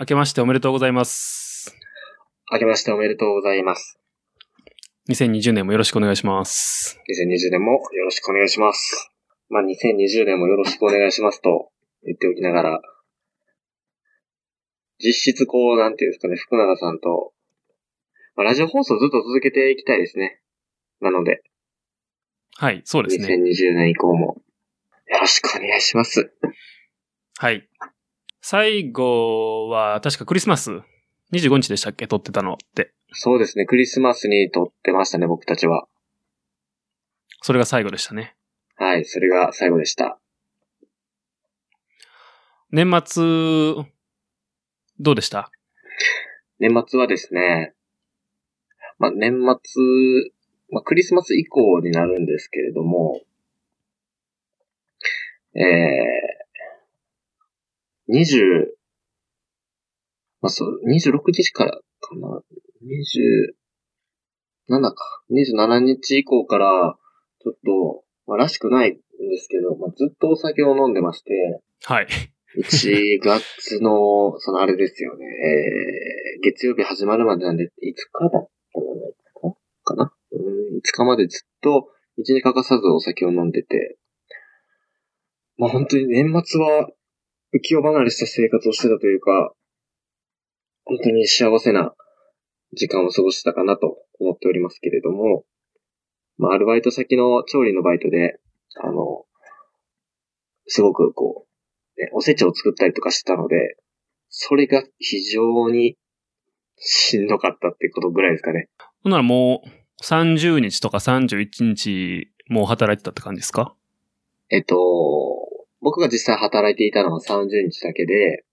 明けましておめでとうございます。明けましておめでとうございます。2020年もよろしくお願いします。2020年もよろしくお願いします。まあ、2020年もよろしくお願いしますと言っておきながら、実質こう、なんていうんですかね、福永さんと、まあ、ラジオ放送ずっと続けていきたいですね。なので、はい、そうですね。2020年以降も、よろしくお願いします。はい。最後は、確かクリスマス、25日でしたっけ？撮ってたのって。そうですね、クリスマスに撮ってましたね、僕たちは。それが最後でしたね。はい、それが最後でした。年末、どうでした？年末はですね、まあ、年末、まあ、クリスマス以降になるんですけれども、えー、20、まあ、そう、26日からかな ?27 か。27日以降から、ちょっと、まあ、らしくないんですけど、まあ、ずっとお酒を飲んでまして、はい。1月の、そのあれですよね、えー、月曜日始まるまでなんで、5日だったのかなうん、5日までずっと、1日欠かさずお酒を飲んでて、まあ本当に年末は浮世離れした生活をしてたというか、本当に幸せな時間を過ごしたかなと思っておりますけれども、まあアルバイト先の調理のバイトで、あの、すごくこう、ね、おせちを作ったりとかしてたので、それが非常にしんどかったってことぐらいですかね。ほんならもう、30日とか31日、もう働いてたって感じですか？えっと、僕が実際働いていたのは30日だけで、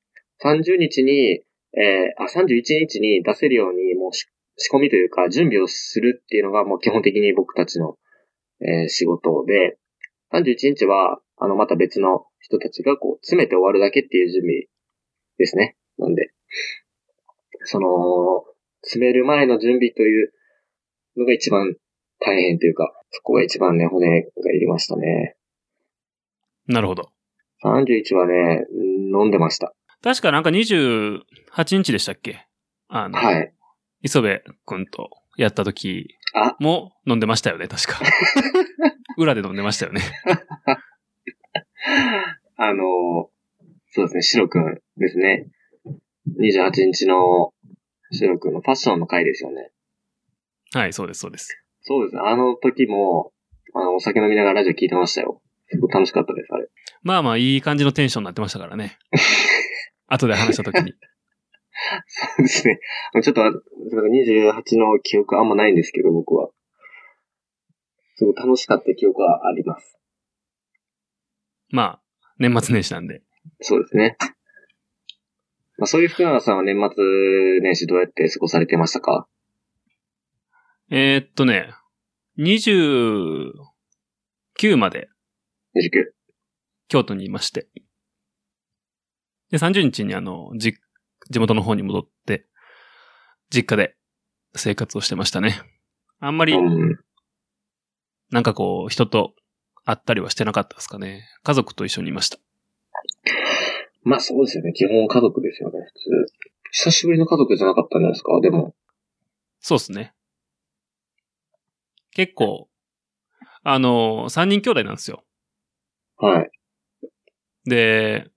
30日に、えーあ、31日に出せるようにもうし仕込みというか準備をするっていうのがもう基本的に僕たちの、えー仕事で、31日は、あの、また別の人たちがこう、詰めて終わるだけっていう準備ですね。なんで、その、詰める前の準備というのが一番大変というか、そこが一番ね、骨がいりましたね。なるほど。31はね、飲んでました。確かなんか28日でしたっけ？あの、はい。磯部くんとやった時あも飲んでましたよね、確か。裏で飲んでましたよね。あの、そうですね、シロくんですね。28日のシロくんのファッションの回ですよね。はい、そうです、そうです。そうですね、あの時も、あの、お酒飲みながらラジオ聞いてましたよ。すごい楽しかったです、あれ。まあまあ、いい感じのテンションになってましたからね。後で話した時に。そうですね。ちょっと、すみません、28の記憶あんまないんですけど、僕は。すごい楽しかった記憶はあります。まあ、年末年始なんで。そうですね。まあ、そういう福永さんは年末年始どうやって過ごされてましたか？えー、っとね、29まで ?29。京都にいまして。で、30日にあの、じ、地元の方に戻って、実家で生活をしてましたね。あんまり、うん。なんかこう、人と会ったりはしてなかったですかね。家族と一緒にいました。まあそうですよね。基本家族ですよね、普通。久しぶりの家族じゃなかったんじゃないですか？でも。そうですね。結構、あの、3人兄弟なんですよ。はい。で、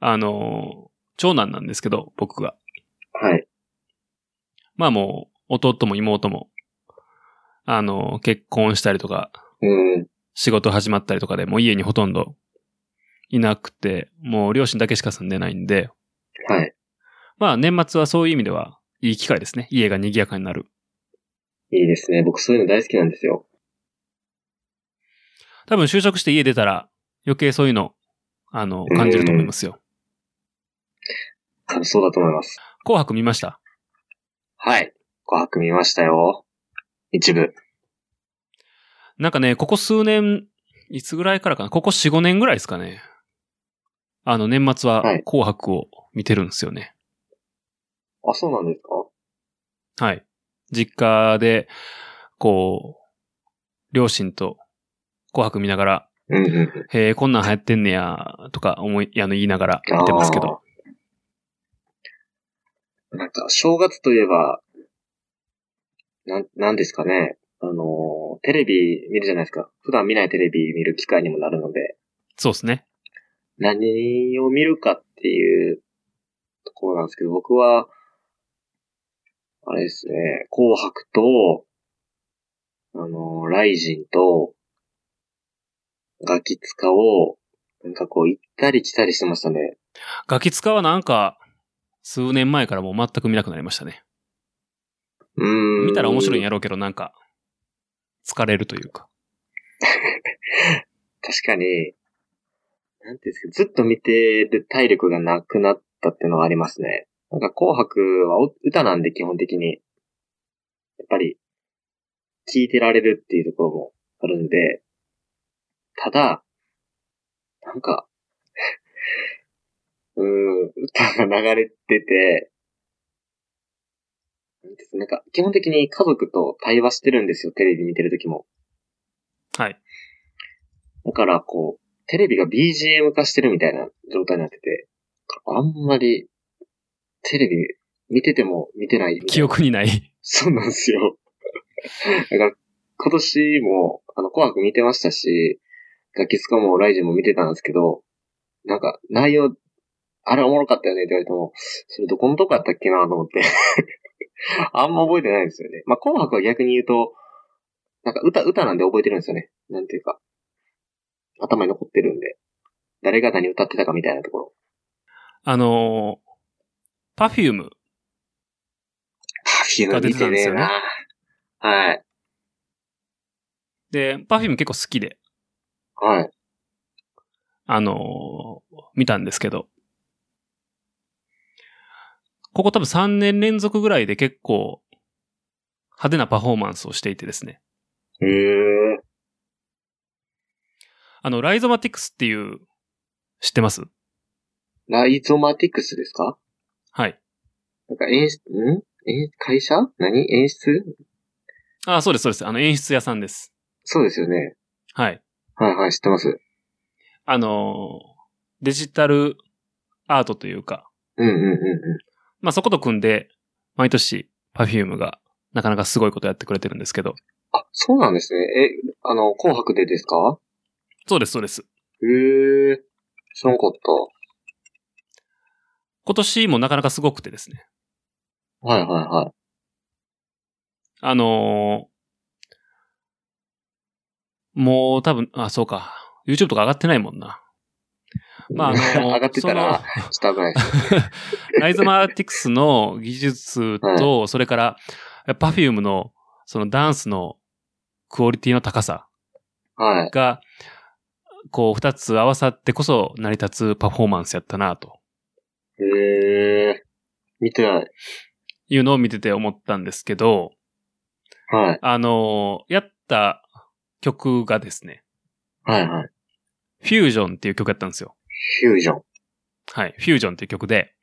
あの、長男なんですけど、僕が。はい。まあもう、弟も妹も、あの、結婚したりとか、うん。仕事始まったりとかで、もう家にほとんどいなくて、もう両親だけしか住んでないんで、はい。まあ年末はそういう意味では、いい機会ですね。家が賑やかになる。いいですね。僕そういうの大好きなんですよ。多分就職して家出たら、余計そういうの、あの、感じると思いますよ。多分そうだと思います。紅白見ました？はい。紅白見ましたよ。一部。なんかね、ここ数年、いつぐらいからかな？ここ4、5年ぐらいですかね。あの、年末ははい紅白を見てるんですよね。あ、そうなんですか？はい。実家で、こう、両親と紅白見ながら、うんうんうん。へえ、こんなん流行ってんねや、とか思い、あの、言いながら見てますけど。なんか、正月といえば、なん、なんですかね。あの、テレビ見るじゃないですか。普段見ないテレビ見る機会にもなるので、そうですね。何を見るかっていうところなんですけど、僕は、あれですね、紅白と、あの、ライジンと、ガキツカを、なんかこう、行ったり来たりしてましたね。ガキ使はなんか、数年前からもう全く見なくなりましたね。うーん。見たら面白いんや。やろうけど、なんか、疲れるというか。確かに、なんていうんですか、ずっと見てる体力がなくなったっていうのはありますね。なんか紅白はお歌なんで基本的に、やっぱり、聴いてられるっていうところもあるんで、ただ、なんか、うーん、歌が流れてて、なんか、基本的に家族と対話してるんですよ、テレビ見てる時も。はい。だから、こう、テレビが BGM 化してるみたいな状態になってて、あんまり、テレビ見てても見てない記憶にない。そうなんですよ。だから、今年も、あの、紅白見てましたし、ガキスカもライジンも見てたんですけど、なんか、内容、あれおもろかったよねって言われても、それどこのとこやったっけなと思って。あんま覚えてないんですよね。まあ、紅白は逆に言うと、なんか歌、歌なんで覚えてるんですよね。なんていうか。頭に残ってるんで。誰が何歌ってたかみたいなところ。あのー、 Perfume。Perfume 見てねえな。はい。で、 Perfume 結構好きで、はい。あのー見たんですけど、ここ多分3年連続ぐらいで結構派手なパフォーマンスをしていてですね。へえ。あの、ライゾマティクスっていう、知ってます？ライゾマティクスですか？はい。なんか演出、ん？え、会社？何？演出？あ、そうです、そうです。あの、演出屋さんです。そうですよね。はい。はいはい、知ってます。あのーデジタルアートというか、うんうんうんうまあ、そこと組んで、毎年、パフュームが、なかなかすごいことやってくれてるんですけど、ん。あ、そうなんですね。え、あの、紅白でですか？そうです、そうです。へえ。知らんかった。今年もなかなかすごくてですね。はいはいはい。あのーもう多分、あ、そうか。YouTube とか上がってないもんな。まあ、あのー 上がってたら、ちょっと危ない。ライゾマーティクスの技術と、それから、パフュームの、そのダンスのクオリティの高さはい。が、こう、二つ合わさってこそ成り立つパフォーマンスやったな、とへえ。見てない。いうのを見てて思ったんですけど、はい。あのーやった曲がですね、はいはい。フュージョンっていう曲やったんですよ。フュージョン。はい。フュージョンっていう曲で、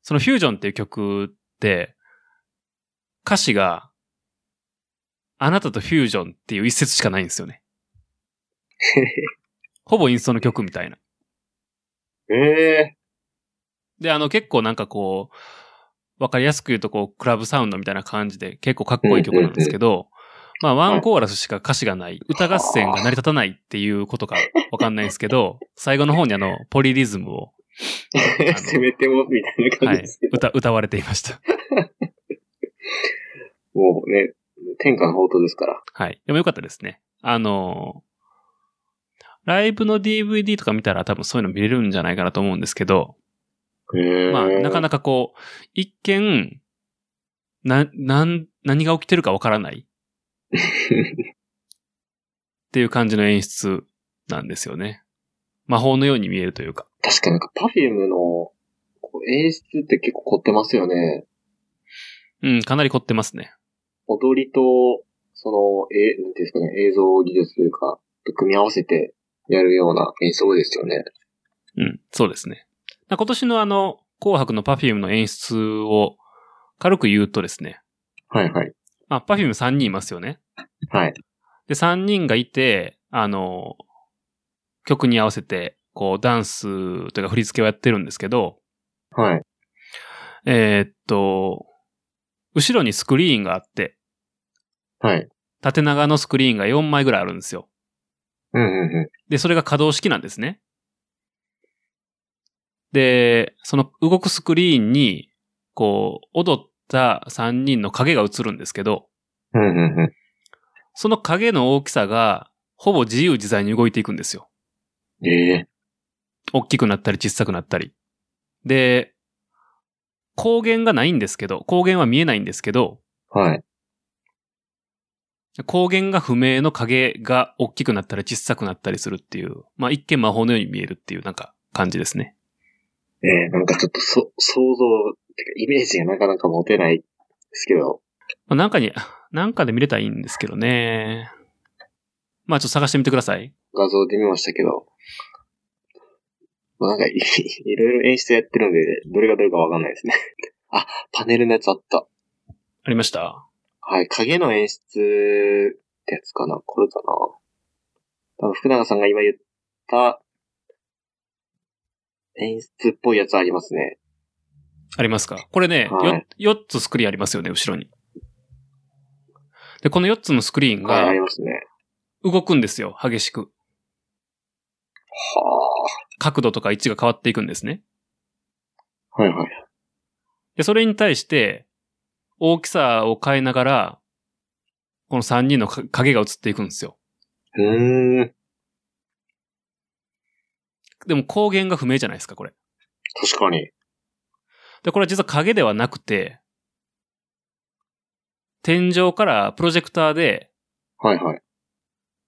そのフュージョンっていう曲って、歌詞が、あなたとフュージョンっていう一節しかないんですよね。ほぼインストの曲みたいな。ええで、あの結構なんかこう、わかりやすく言うとこう、クラブサウンドみたいな感じで結構かっこいい曲なんですけど、まあワンコーラスしか歌詞がない、歌合戦が成り立たないっていうことかわかんないんですけど、最後の方にあの、ポリリズムを、のせめても、みたいな感はいじですけ、ど。歌、歌われていました。もうね、天下の宝刀ですから。はい。でもよかったですね。あの、ライブの DVD とか見たら多分そういうの見れるんじゃないかなと思うんですけど。まあ、なかなかこう、一見、な、なん、何が起きてるかわからないっていう感じの演出なんですよね。魔法のように見えるというか。確かになんか、パフュームの演出って結構凝ってますよね。うん、かなり凝ってますね。踊りと、その、え、なんていうんですかね、映像技術というか、と組み合わせてやるような演奏ですよね。うん、そうですね。今年のあの、紅白の Perfume の演出を軽く言うとですね、はいはい。まあ、Perfume 3人いますよね。はい。で、3人がいて、あの、曲に合わせて、こう、ダンスというか振り付けをやってるんですけど、はい。えーっと、後ろにスクリーンがあって、はい。縦長のスクリーンが4枚ぐらいあるんですよ。うんうんうん。で、それが可動式なんですね。で、その動くスクリーンに、こう、踊った3人の影が映るんですけど、うんうんうん。その影の大きさが、ほぼ自由自在に動いていくんですよ。ええ大きくなったり小さくなったり。で、光源がないんですけど、光源は見えないんですけど、はい。光源が不明の影が大きくなったり小さくなったりするっていう、まあ一見魔法のように見えるっていうなんか感じですね。ええなんかちょっとそ、想像、てかイメージがなかなか持てないですけど。まあなんかに、なんかで見れたらいいんですけどね。まあちょっと探してみてください。画像で見ましたけど。まあなんかい、いろいろ演出やってるんで、どれがどれかわかんないですね。あ、パネルのやつあった。ありました？はい、影の演出ってやつかな？これかな？多分福永さんが今言った演出っぽいやつありますね。ありますか？これね、はいよ4つスクリーンありますよね、後ろに。で、この4つのスクリーンが。動くんですよ、激しく。は角度とか位置が変わっていくんですね。あ。はいはい。で、それに対して、大きさを変えながら、この3人のか影が映っていくんですよ。うーん。でも光源が不明じゃないですか、これ。確かに。で、これは実は影ではなくて、天井からプロジェクターではいはい。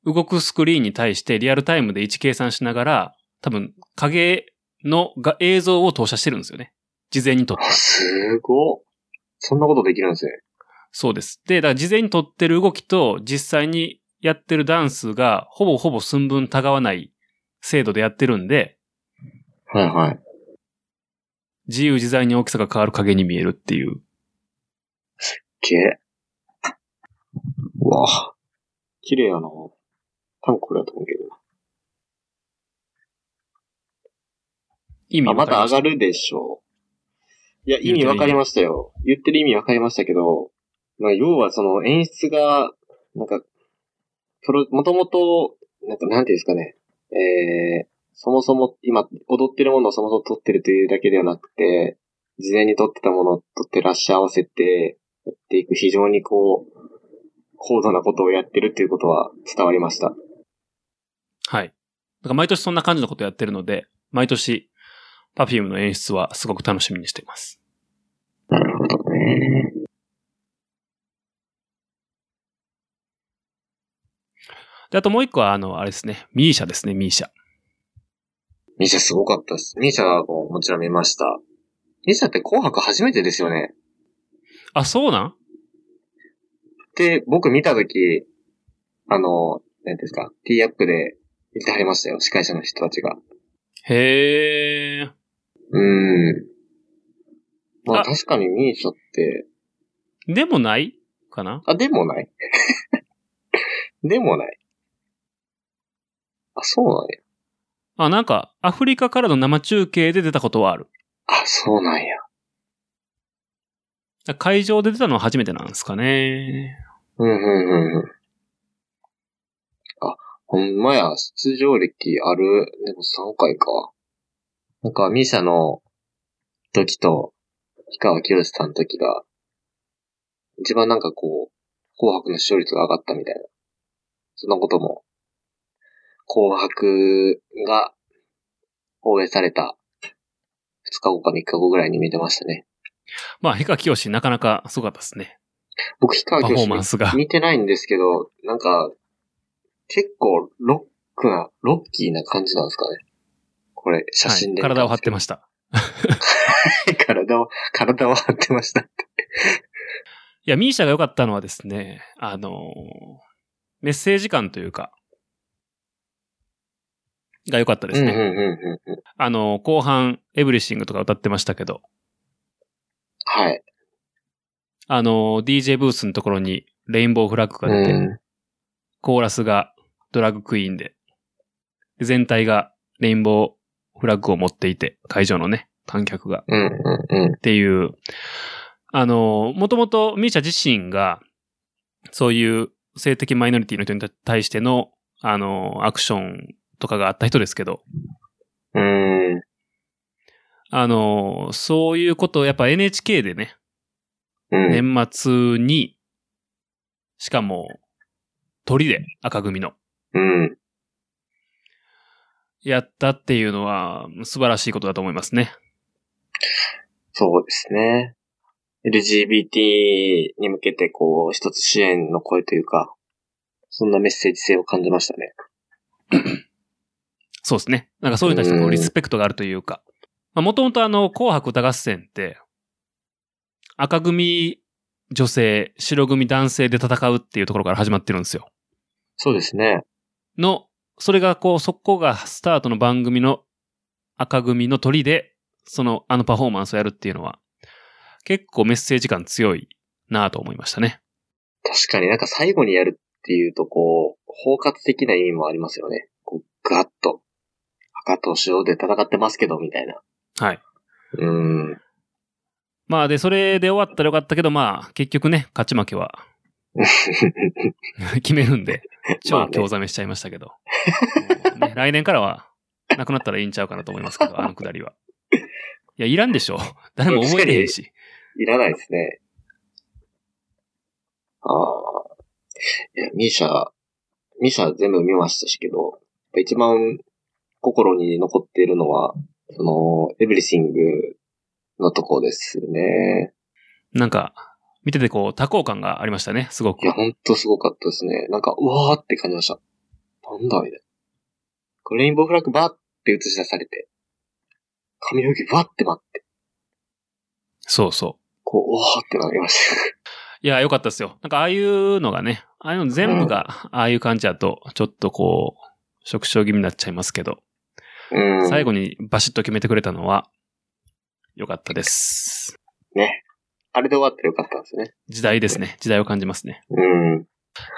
動くスクリーンに対してリアルタイムで位置計算しながら、多分影のが映像を投射してるんですよね。事前に撮ったあ、。すごっ。そんなことできるんですね。そうです。で、だから事前に撮ってる動きと実際にやってるダンスがほぼほぼ寸分たがわない精度でやってるんで、はいはい。自由自在に大きさが変わる影に見えるっていう。け。うわぁ。綺麗やな多分これだと思うけどな。あ、意味わまた？上がるでしょう。いや、意味わかりましたよ。言ってる意味わかりましたけど、まあ、要はその演出が、なんか、プロ、もともと、なんか、なんていうんですかね、えー、そもそも今、踊ってるものをそもそも撮ってるというだけではなくて、事前に撮ってたものを撮ってラッシュ合わせて、やっていく非常にこう、高度なことをやってるっていうことは伝わりました。はい。だから毎年そんな感じのことやってるので、毎年、パフュームの演出はすごく楽しみにしています。なるほどね。で、あともう一個は、あの、あれですね、ミーシャですね、ミーシャ。ミーシャすごかったです。ミーシャももちろん見ました。ミーシャって紅白初めてですよね。あ、そうなん？で、僕見たとき、あの、何ですか、ティーアップで言ってはりましたよ、司会者の人たちが。へー。うーん。まああ確かにミーシャって、でもないかな？あ、でもない？でもない。あ、そうなんや。あ、なんか、アフリカからの生中継で出たことはある。あ、そうなんや。会場で出たのは初めてなんですかね。うん、うん、うん、うん。あ、ほんまや、出場歴ある、でも3回か。なんか、ミーシャの時と、氷川きよしさんの時が、一番なんかこう、紅白の視聴率が上がったみたいな。そんなことも、紅白が放映された2日後か3日後ぐらいに見てましたね。まあ、ヒカキヨシなかなかすごかったですね。僕、氷川きよパフォーマンしスが。見てないんですけど、なんか、結構ロックな、ロッキーな感じなんですかね。これ、写真で、はい、体を張ってましした。た。体を、体を張ってましたって。いや、ミーシャが良かったのはですね、あのーメッセージ感というか、が良かったですね。あのー後半、エブリシングとか歌ってましたけど、はい。あのー DJ ブースのところにレインボーフラッグが出て、うんコーラスがドラッグクイーンで、で全体がレインボーフラッグを持っていて、会場のね。観客が。うんうんうん。っていう、あの、もともとミーシャ自身が、そういう性的マイノリティの人に対しての、あの、アクションとかがあった人ですけど、うーん。あの、そういうことをやっぱ NHK でね、うん。年末に、しかも、鳥で赤組の、うん。やったっていうのは素晴らしいことだと思いますね。そうですね。LGBT に向けて、こう、一つ支援の声というか、そんなメッセージ性を感じましたね。そうですね。なんかそういうのに対してこううんリスペクトがあるというか。まあもともとあの、紅白歌合戦って、赤組女性、白組男性で戦うっていうところから始まってるんですよ。そうですね。の、それがこう、そこがスタートの番組の赤組の鳥で、その、あのパフォーマンスをやるっていうのは、結構メッセージ感強いなぁと思いましたね。確かになんか最後にやるっていうと、こう、包括的な意味もありますよね。こう、ガッと、赤と白で戦ってますけど、みたいな。はい。うーん。まあで、それで終わったらよかったけど、まあ、結局ね、勝ち負けは 決めるんで、超興ざめしちゃいましたけど。ね 来年からは、なくなったらいいんちゃうかなと思いますけど、あのくだりは。いや、いらんでしょ。誰も覚えれへんし。いらないですね。ああ。いや、ミーシャ、ミーシャ全部見ましたしけど、一番心に残っているのは、その、エブリシングのとこですね。なんか、見ててこう、多幸感がありましたね、すごくいや、。ほんとすごかったですね。なんか、うわーって感じました。なんだみたいな。これレインボーフラッグバーって映し出されて、髪の毛バーって待って、そうそう。こう、うわーってなりました。いや、よかったですよ。なんか、ああいうのがね、ああいうの全部が、ああいう感じだと、ちょっとこう、縮小気味になっちゃいますけど、うん。最後にバシッと決めてくれたのは、よかったです。ね。あれで終わったらよかったんですね。時代ですね。時代を感じますね。うん。っ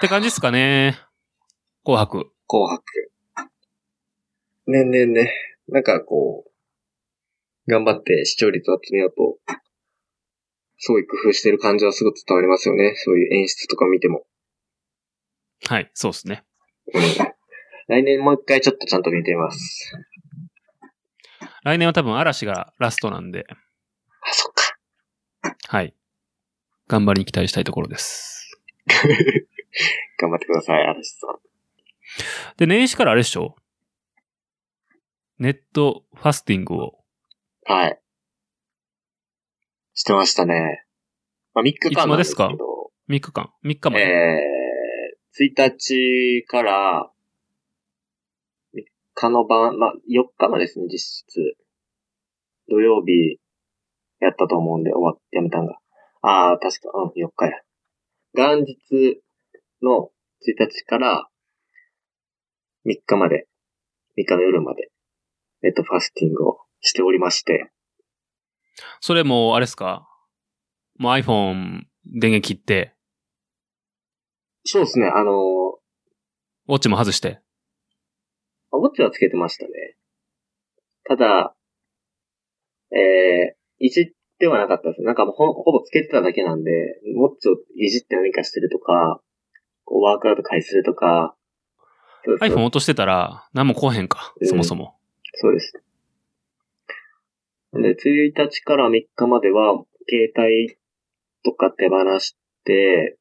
て感じですかね。紅白。紅白。ねんねんね。なんかこう、頑張って視聴率を集めようと、すごい工夫してる感じはすごく伝わりますよね。そういう演出とか見ても。はい、そうですね。うん。来年もう一回ちょっとちゃんと見てみます。来年は多分嵐がラストなんで、あ、そっか。はい。頑張りに期待したいところです。頑張ってください、嵐さん。で、年始からあれでしょ？ネットファスティングを。はい。してましたね。まあ、3日間なんですけど。いつま3日間 ?3 日まで。えー、1日から、3日の晩、まあ、4日までですね、実質。土曜日、やったと思うんで、終わってやめたんが。ああ、確か、うん、4日や。元日の1日から3日まで、3日の夜まで、ネットファスティングをしておりまして、それもう、あれですか？もう iPhone 電源切って、そうですね、あのウォッチも外して。あウォッチはつけてましたね。ただ、えー、いじってはなかったです。なんかもうほほぼつけてただけなんで、ウォッチをいじって何かしてるとか、こうワークアウト開始するとか、そうそう iPhone 落としてたら、何も来おへんか。うんそもそも。そうです。で、1日から3日までは、携帯とか手放して、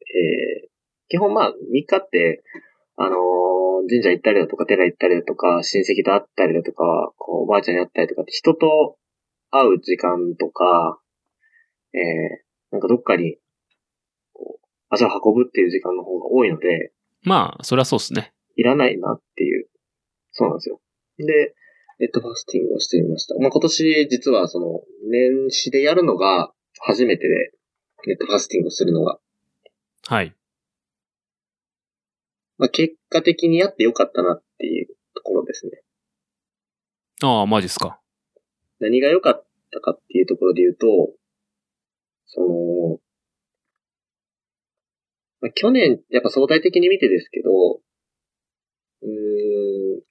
えー、基本まあ、3日って、あのー神社行ったりだとか、寺行ったりだとか、親戚と会ったりだとか、こう、おばあちゃんに会ったりとかって、人と会う時間とか、えー、なんかどっかに、こう、足を運ぶっていう時間の方が多いので、まあ、そりゃそうっすね。いらないなっていう。そうなんですよ。で、ネットファスティングをしてみました。まあ、今年実はその、年始でやるのが初めてで、ネットファスティングをするのが。はい。まあ、結果的にやってよかったなっていうところですね。ああ、マジっすか。何が良かったかっていうところで言うと、その、まあ、去年、やっぱ相対的に見てですけど、うー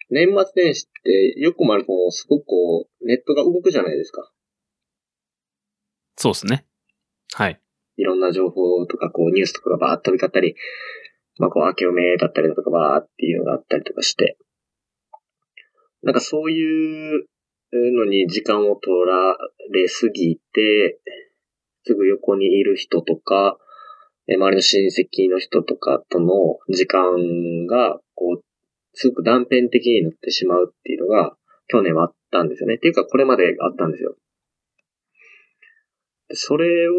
年末年始って、よくもあるこう、すごくこう、ネットが動くじゃないですか。そうですね。はい。いろんな情報とか、こう、ニュースとかがバーッと飛び交ったり、まあ、こう、明けおめだったりだとか、バーっていうのがあったりとかして、なんかそういうのに時間を取られすぎて、すぐ横にいる人とか、周りの親戚の人とかとの時間が、こう、すごく断片的になってしまうっていうのが、去年はあったんですよね。っていうか、これまであったんですよ。それを、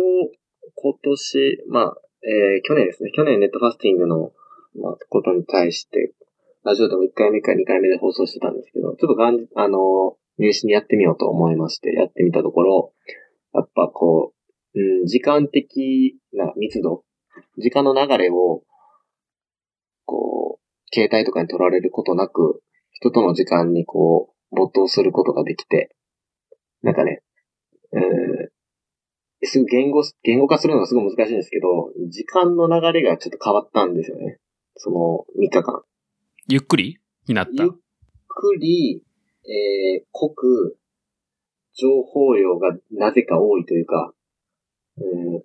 今年、まあ、えー去年ですね。去年ネットファスティングの、まあ、ことに対して、ラジオでも1回目か2回目で放送してたんですけど、ちょっとがん、あの、入試にやってみようと思いまして、やってみたところ、やっぱこう、うん、時間的な密度、時間の流れを、こう、携帯とかに取られることなく、人との時間にこう、没頭することができて、なんかね、えーすぐ言語、言語化するのがすごい難しいんですけど、時間の流れがちょっと変わったんですよね。その3日間。ゆっくり？になった？ゆっ。くり、えー、濃く、情報量がなぜか多いというか、うん、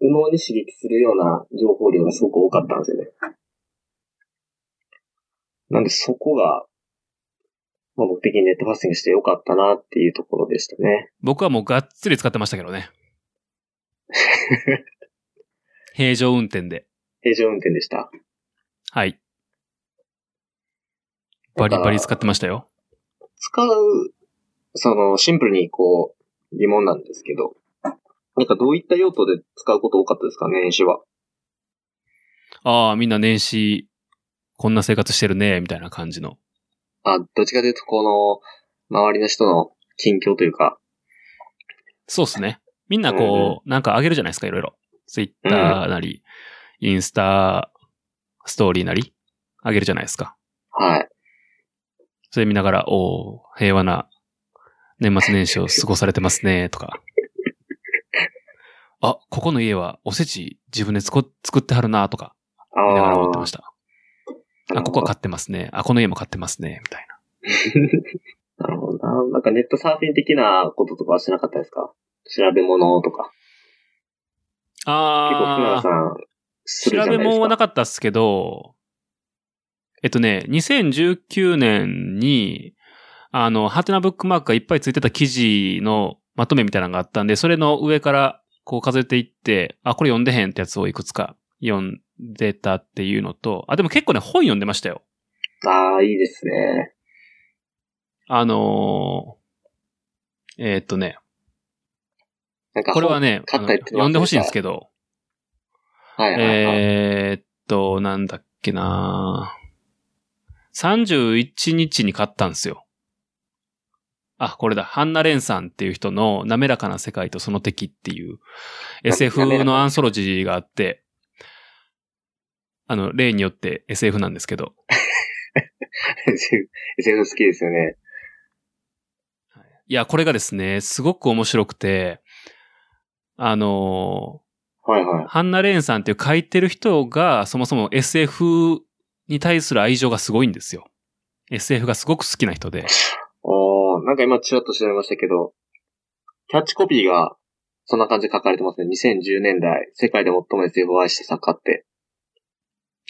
右脳に刺激するような情報量がすごく多かったんですよね。なんでそこが、まあ、僕的にネットファスティングしてよかったなっていうところでしたね。僕はもうがっつり使ってましたけどね。平常運転で。平常運転でした。はい。バリバリ使ってましたよ。使う、その、シンプルにこう、疑問なんですけど、なんかどういった用途で使うこと多かったですか？ね、年始は。ああ、みんな年始、こんな生活してるね、みたいな感じの。あ、どっちかというと、この、周りの人の近況というか、そうっすね。みんなこう、なんかあげるじゃないですか、いろいろ。ツイッターなり、インスタ、ストーリーなり、あげるじゃないですか。はい。それ見ながら、おー平和な年末年始を過ごされてますね、とか。あ、ここの家はおせち自分で作ってはるな、とか、あ見ながら思ってましした。あ、ここは買ってますね。あ、この家も買ってますね、みたいな。なるほどな。なんかネットサーフィン的なこととかはしなかったですか？調べ物とか。結構、福永あさん、するじ調ゃないですか。べ物はなかったっすけど、えっとね、2019年に、あの、ハテナブックマークがいっぱいついてた記事のまとめみたいなのがあったんで、それの上からこう数えていって、あ、これ読んでへんってやつをいくつか読んでたっていうのと、あ、でも結構ね、本読んでましたよ。ああ、いいですね。あのーえーっとね、なんか、これはね、買った読んでほしいんですけど、はいはいはい。えーっと、なんだっけな31日に買ったんですよ。あ、これだ。ハンナ・レンさんっていう人の滑らかな世界とその敵っていうな SF のアンソロジーがあって、あの、例によって SF なんですけど、SF 好きですよね。いや、これがですね、すごく面白くて、あのはいはい。ハンナ・レーンさんっていう書いてる人が、そもそも SF に対する愛情がすごいんですよ。SF がすごく好きな人で。おー、なんか今ちらっと調べましたけど、キャッチコピーが、そんな感じで書かれてますね。2010年代、世界で最も SF を愛した作家って。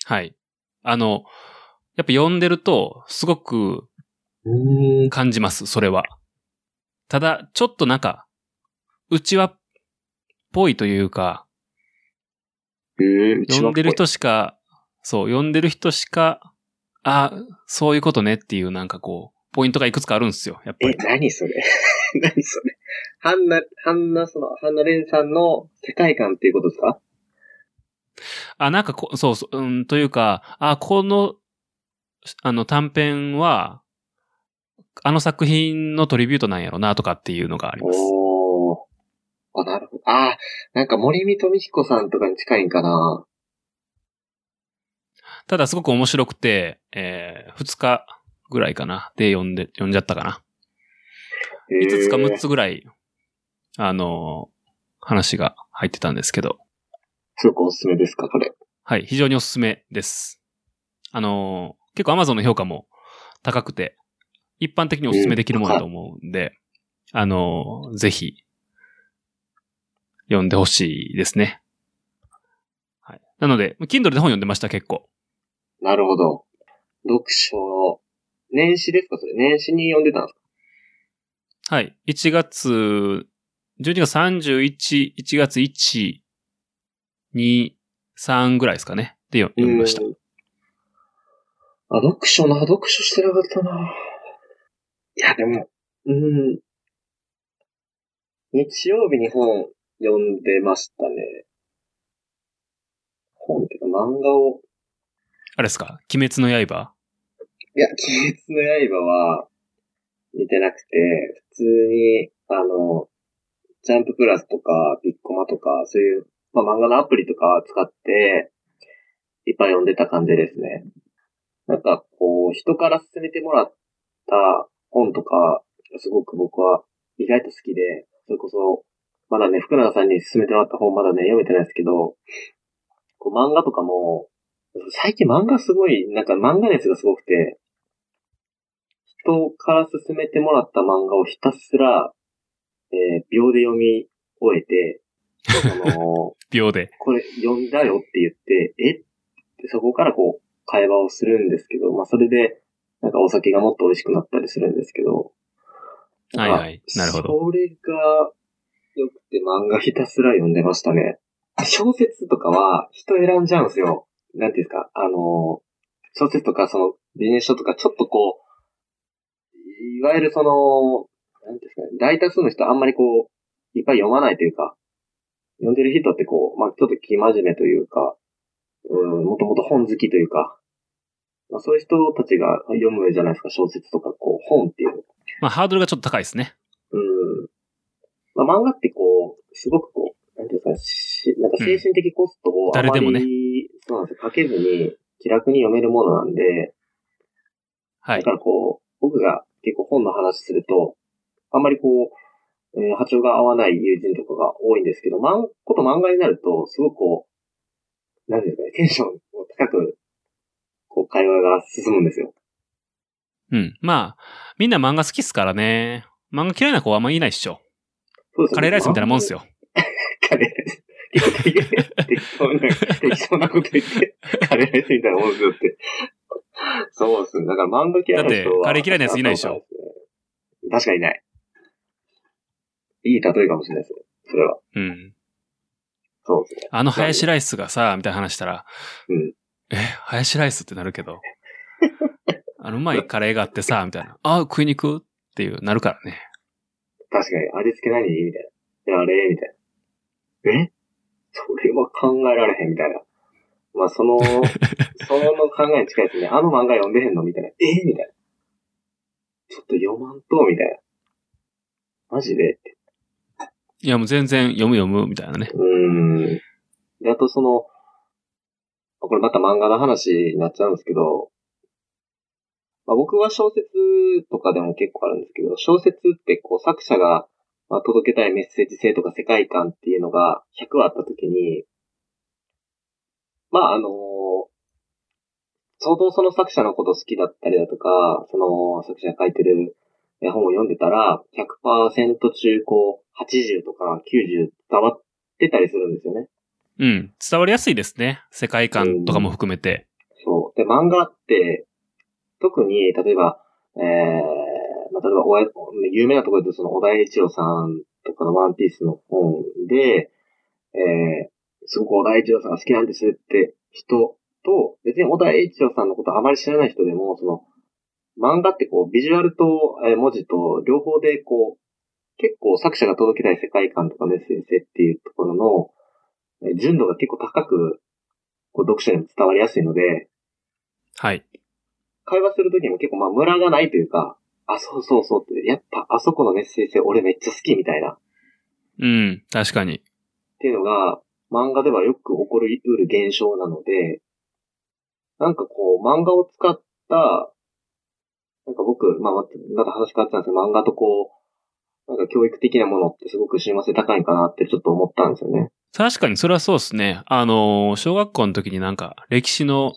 はい。あの、やっぱ読んでると、すごくうん。感じます、それは。ただ、ちょっとなんか、うちわっぽいというか、読んでる人しか、そう、読んでる人しか、あ、そういうことねっていうなんかこう、ポイントがいくつかあるんですよ、やっぱえり、。何それ 何それハンナ、ハンナ、その、ハンナレンさんの世界観っていうことですか？あ、なんかこ、そうそう、うん、というか、あ、この、あの短編は、あの作品のトリビュートなんやろなとかっていうのがあります。おー。あ、なるほど。あー、なんか森見富彦さんとかに近いんかなただすごく面白くて、えー、2日ぐらいかな。で読んで、読んじゃったかな。えー5つか6つぐらい、あのー話が入ってたんですけど、すごくおすすめですか、これ。はい、非常におすすめです。あのー結構 Amazon の評価も高くて、一般的にお勧めできるものだと思うんで、あの、ぜひ、読んでほしいですね。はい。なので、Kindle で本読んでました、結構。なるほど。読書、年始ですかそれ？年始に読んでたんですか？はい。1月、12月31、1月1、2、3ぐらいですかね。で読みました。うんあ、読書な、読書してなかったな。いや、でも、うん。日曜日に本読んでましたね。本っていうか漫画を、あれですか？鬼滅の刃？いや、鬼滅の刃は見てなくて、普通に、あの、ジャンププラスとか、ビッコマとか、そういう、まあ、漫画のアプリとか使って、いっぱい読んでた感じですね。なんか、こう、人から勧めてもらった本とか、すごく僕は意外と好きで、それこそ、まだね、福永さんに勧めてもらった本まだね、読めてないですけど、こう漫画とかも、最近漫画すごい、なんか漫画熱がすごくて、人から勧めてもらった漫画をひたすら、えー秒で読み終えて、あの秒で。これ読んだよって言って、え？ってそこからこう、会話をするんですけど、まあそれで、なんかお酒がもっと美味しくなったりするんですけど。はいはいなるほどそれが良くて漫画ひたすら読んでましたね。小説とかは人選んじゃうんですよ。なんていうんですか、あの、小説とかそのビジネス書とかちょっとこう、いわゆるその、なんていうんですかね、大多数の人あんまりこう、いっぱい読まないというか、読んでる人ってこう、まあちょっと気真面目というか、うん、もともと本好きというか、まあ、そういう人たちが読むじゃないですか、小説とか、こう、本っていうの。まあ、ハードルがちょっと高いですね。うん。まあ、漫画ってこう、すごくこう、なんていうんですかなんか精神的コストをあまり、誰でもねそうなんですよ、かけずに気楽に読めるものなんで、はいだか。らこう、僕が結構本の話すると、あんまりこう、えー波長が合わない友人とかが多いんですけど、まん、こと漫画になると、すごくこう、なんですかね、テンションを高く、こう、会話が進むんですよ。うん。まあ、みんな漫画好きっすからね。漫画嫌いな子はあんまいないっしょ。そうですカレーライスみたいなもんっすよ。よ。カレーライス。適当な、適当なこと言って、カレーライスみたいなもんですよって。そうですね。だから漫画嫌いな人は。だってカレー嫌いなやついないでしょ。確かにいない。いい例えかもしれないですね。それは。うん。そうですね。あのハヤシライスがさ、みたいな話したら、うん。え、ハヤシライスってなるけど、あのうまいカレーがあってさ、みたいな。あ、食いに行くっていう、なるからね。確かに、味付け何みたいな。いや、あれみたいな。え？それは考えられへんみたいな。まあ、その、その考えに近いですね。あの漫画読んでへんのみたいな。え？みたいな。ちょっと読まんと、みたいな。マジで？っていや、もう全然読む読む、みたいなね。うん。で、あとその、これまた漫画の話になっちゃうんですけど、まあ、僕は小説とかでも結構あるんですけど、小説ってこう作者がまあ届けたいメッセージ性とか世界観っていうのが100あった時に、まああの相当その作者のこと好きだったりだとか、その作者が書いてるえ本を読んでたら、100%中こう80とか90伝わってたりするんですよね。うん。伝わりやすいですね。世界観とかも含めて。そう。で、漫画って、特に、例えば、えー、まあ、例えばおや、有名なところでその、小田栄一郎さんとかのワンピースの本で、えー、すごく小田栄一郎さんが好きなんですって人と、別に小田栄一郎さんのことあまり知らない人でも、その、漫画ってこう、ビジュアルと、えー文字と両方でこう、結構作者が届けたい世界観とかメッセージ性っていうところの、えー純度が結構高く、こう、読者にも伝わりやすいので、はい。会話するときにも結構まあムラがないというか、あ、そうそうそうって、やっぱあそこのメッセージ性俺めっちゃ好きみたいな、っうん。確かに。ていうのが、漫画ではよく起こりうる現象なので、なんかこう、漫画を使った、なんか僕、まあまた、話変わってたんですけど、漫画とこう、なんか教育的なものってすごく親和性高いんかなってちょっと思ったんですよね。確かにそれはそうですね。あの、小学校の時になんか歴史の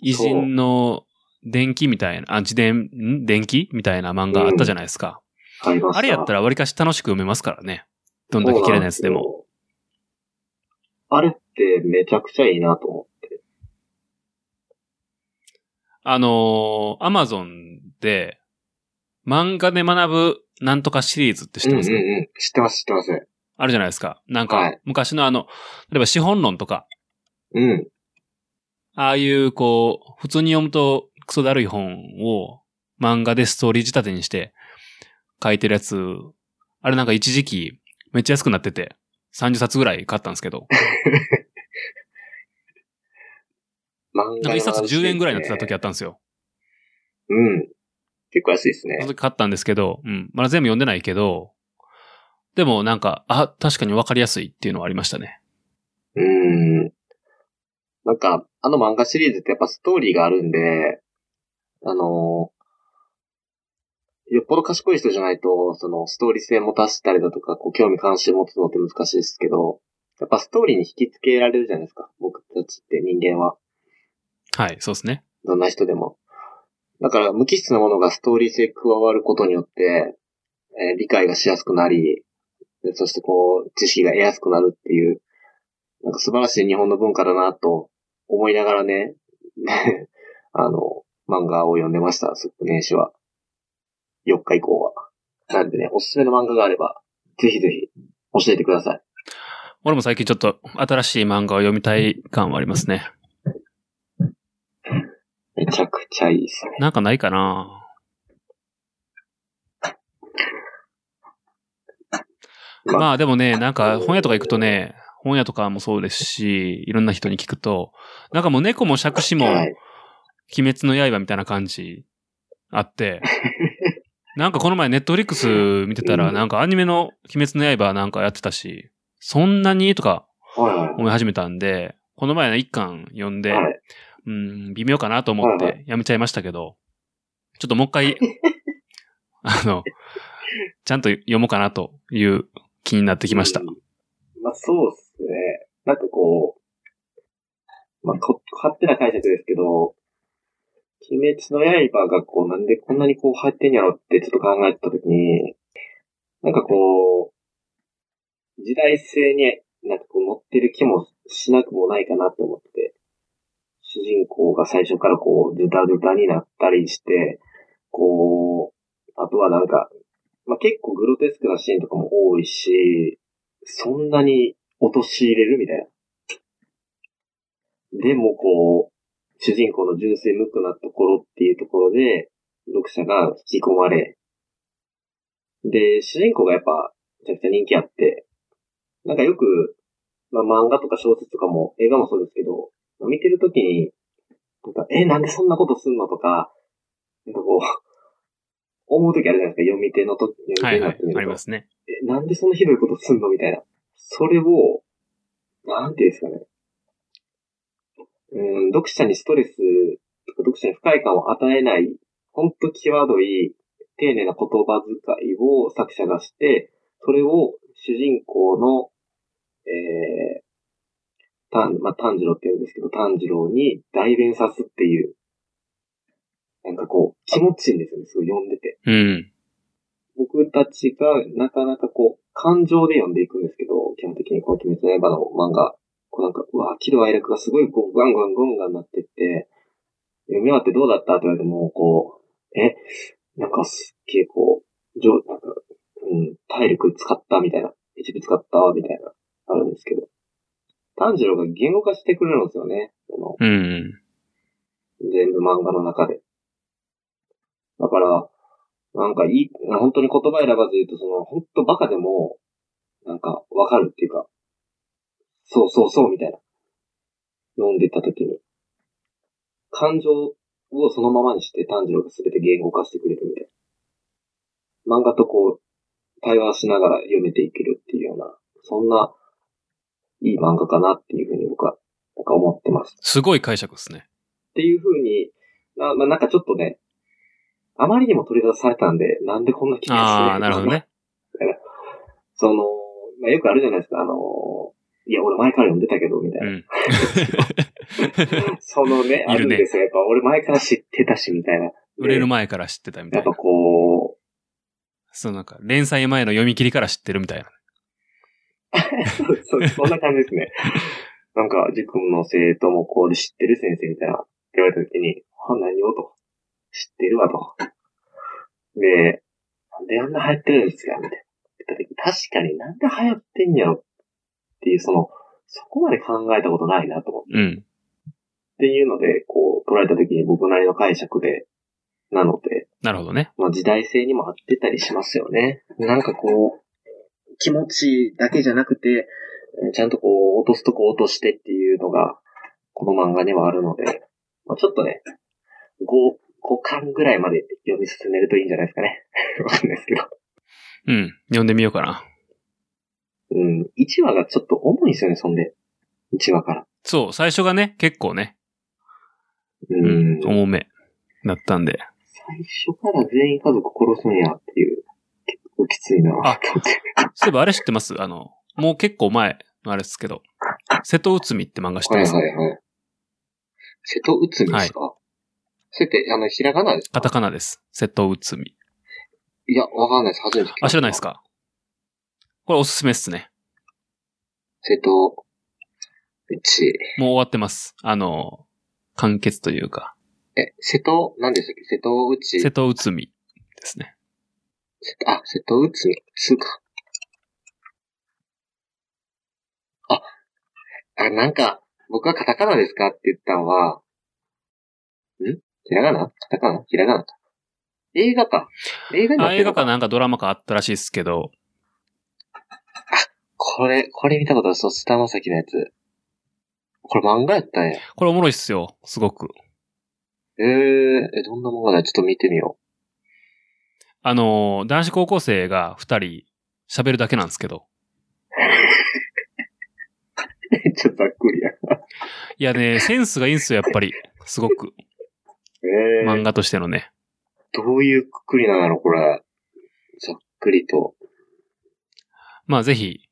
偉人の電気みたいな、あ、自伝、ん？電気みたいな漫画あったじゃないですか。ありました。あれやったら割かし楽しく読めますからね。どんだけ綺麗なやつでも。あれってめちゃくちゃいいなと思って。あのー、アマゾンで、漫画で学ぶなんとかシリーズって知ってます？か、うんうんうん。知ってます、知ってます。あるじゃないですか。なんかはい、昔のあの、例えば資本論とか、うん。ああいうこう、普通に読むとクソだるい本を漫画でストーリー仕立てにして書いてるやつ、あれなんか一時期めっちゃ安くなってて、30冊ぐらい買ったんですけど、漫画なんか一冊10円ぐらいになってた時あったんですよ。うん。結構安いですねその。時買ったんですけど、うん。まだ全部読んでないけど、でもなんか、あ、確かにわかりやすいっていうのはありましたね。うーん。なんか、あの漫画シリーズってやっぱストーリーがあるんで、あのーよっぽど賢い人じゃないと、そのストーリー性持たせたりだとか、こう興味関心持つのって難しいですけど、やっぱストーリーに引き付けられるじゃないですか。僕たちって人間は。はい、そうですね。どんな人でも。だから無機質なものがストーリー性加わることによって、えー理解がしやすくなり、そしてこう、知識が得やすくなるっていう、なんか素晴らしい日本の文化だなと思いながらね、あの、漫画を読んでました、昨年始は。4日以降は。なんでね、おすすめの漫画があれば、ぜひぜひ教えてください。俺も最近ちょっと新しい漫画を読みたい感はありますね。めちゃくちゃいいですね。なんかないかな？まあまあでもね、なんか本屋とか行くとね、本屋とかもそうですし、いろんな人に聞くと、なんかもう猫も杓子も、はい。鬼滅の刃みたいな感じあって、なんかこの前ネットフリックス見てたら、うんなんかアニメの鬼滅の刃なんかやってたし、そんなに？とか。思い始めたんで、この前の一巻読んで、はい。うん、微妙かなと思ってやめちゃいましたけど、ちょっともう一回、あの、ちゃんと読もうかなという気になってきました。うんまあそうっすね。なんかこう、まあこ勝手な解釈ですけど、鬼滅の刃がこうなんでこんなにこう入ってんやろってちょっと考えたときに、なんかこう、時代性になんかこう乗ってる気もしなくもないかなと思って、主人公が最初からこう、ズタズタになったりして、こう、あとはなんか、まあ、結構グロテスクなシーンとかも多いし、そんなに陥れるみたいな。でもこう、主人公の純粋無垢なところっていうところで、読者が引き込まれ、で、主人公がやっぱ、めちゃくちゃ人気あって、なんかよく、まあ漫画とか小説とかも映画もそうですけど、見てるときに、なんか、え、なんでそんなことすんのとか、なんかこう、思うときあるじゃないですか、読み手のと読み手はいはいになってみる、と。ありますね。え、なんでそんなひどいことすんのみたいな。それを、なんていうんですかね。うん、読者にストレスとか読者に不快感を与えない、ほんと際どい、丁寧な言葉遣いを作者がして、それを主人公の、えー、炭、まあ、炭治郎って言うんですけど、炭治郎に代弁さすっていう、なんかこう、気持ちいいんですよね、すごい読んでて。うん。僕たちがなかなかこう、感情で読んでいくんですけど、基本的にこの鬼滅の刃の漫画、こうなんか、うわ、喜怒哀楽がすごいこう、ガンガンガンガンなってって、読み終わってどうだったって言われても、こう、え、なんかすっげえこう、上、なんか、うん、体力使ったみたいな、一部使ったみたいな、あるんですけど、炭治郎が言語化してくれるんですよね。その、うん。全部漫画の中で。だから、なんかいい、本当に言葉選ばず言うと、その、本当バカでも、なんかわかるっていうか、そうそうそうみたいな。読んでた時に。感情をそのままにして炭治郎が全て言語化してくれるみたいな。漫画とこう、対話しながら読めていけるっていうような、そんな、いい漫画かなっていうふうに僕は、なんか思ってます。すごい解釈ですね。っていう風に、な、まあ、なんかちょっとね、あまりにも取り出されたんで、なんでこんな気がするああ、なるほどね。その、まあ、よくあるじゃないですか、あの、いや、俺前から読んでたけど、みたいうな。ん。そのね、あいるんですよ。やっぱ俺前から知ってたし、みたいな。売れる前前から知ってたみたやっぱいな。こそうなんか、連載前の読み切りから知ってるみたいな。う、そうそんな感じですね。なんか、塾の生徒もこうで知ってる先生みたいな、言われた時に、あ、何をと。知ってるわと。で、なんであんな流行ってるんですか？みたいな。確かになんで流行ってんやろっていう、その、そこまで考えたことないなと思って。うん。っていうので、こう、捉えた時に僕なりの解釈で、なので、なるほどね。まあ時代性にも合ってたりしますよね。なんかこう、気持ちだけじゃなくて、えーちゃんとこう、落とすとこ落としてっていうのが、この漫画にはあるので、まあ、ちょっとね、5、5巻ぐらいまで読み進めるといいんじゃないですかね。わかんないですけど。うん。読んでみようかな。うん。1話がちょっと重いですよね、そんで。1話から。そう、最初がね、結構ね、うん。重めだったんで。最初から全員家族殺すんやっていう、結構きついなあ。そういえばあれ知ってます？あの、もう結構前のあれですけど、瀬戸内海って漫画知ってはいます、はいはい。瀬戸内海ですか、それって、あの、ひらがなですか？カタカナです。瀬戸内海。いや、わかんないです。初めて聞きましたあ、知らないですか？これおすすめっすね。瀬戸内。もう終わってます。あの、完結というか、え、瀬戸、何でしたっけ？瀬戸内。瀬戸内海ですね。瀬戸あ、瀬戸。つ？か。あ、あ、なんか、僕はカタカナですか？って言ったのは、ん？ひらがな？カタカナ？ひらがな？か。映画か。映画になあ、映画かってるのか。なんかドラマかあったらしいですけど、これ、これ見たことある。そう、スターマサキのやつ。これ漫画やったんや。これおもろいっすよ。すごく。えー、え、どんな漫画だ？ちょっと見てみよあの、男子高校生が二人喋るだけなんですけど。う。ちょっとざっくりや。いやね、センスがいいんすよ、やっぱり。すごく。えー、漫画としてのね。どういうくくりなのこれ。ざっくりと。まあぜひ、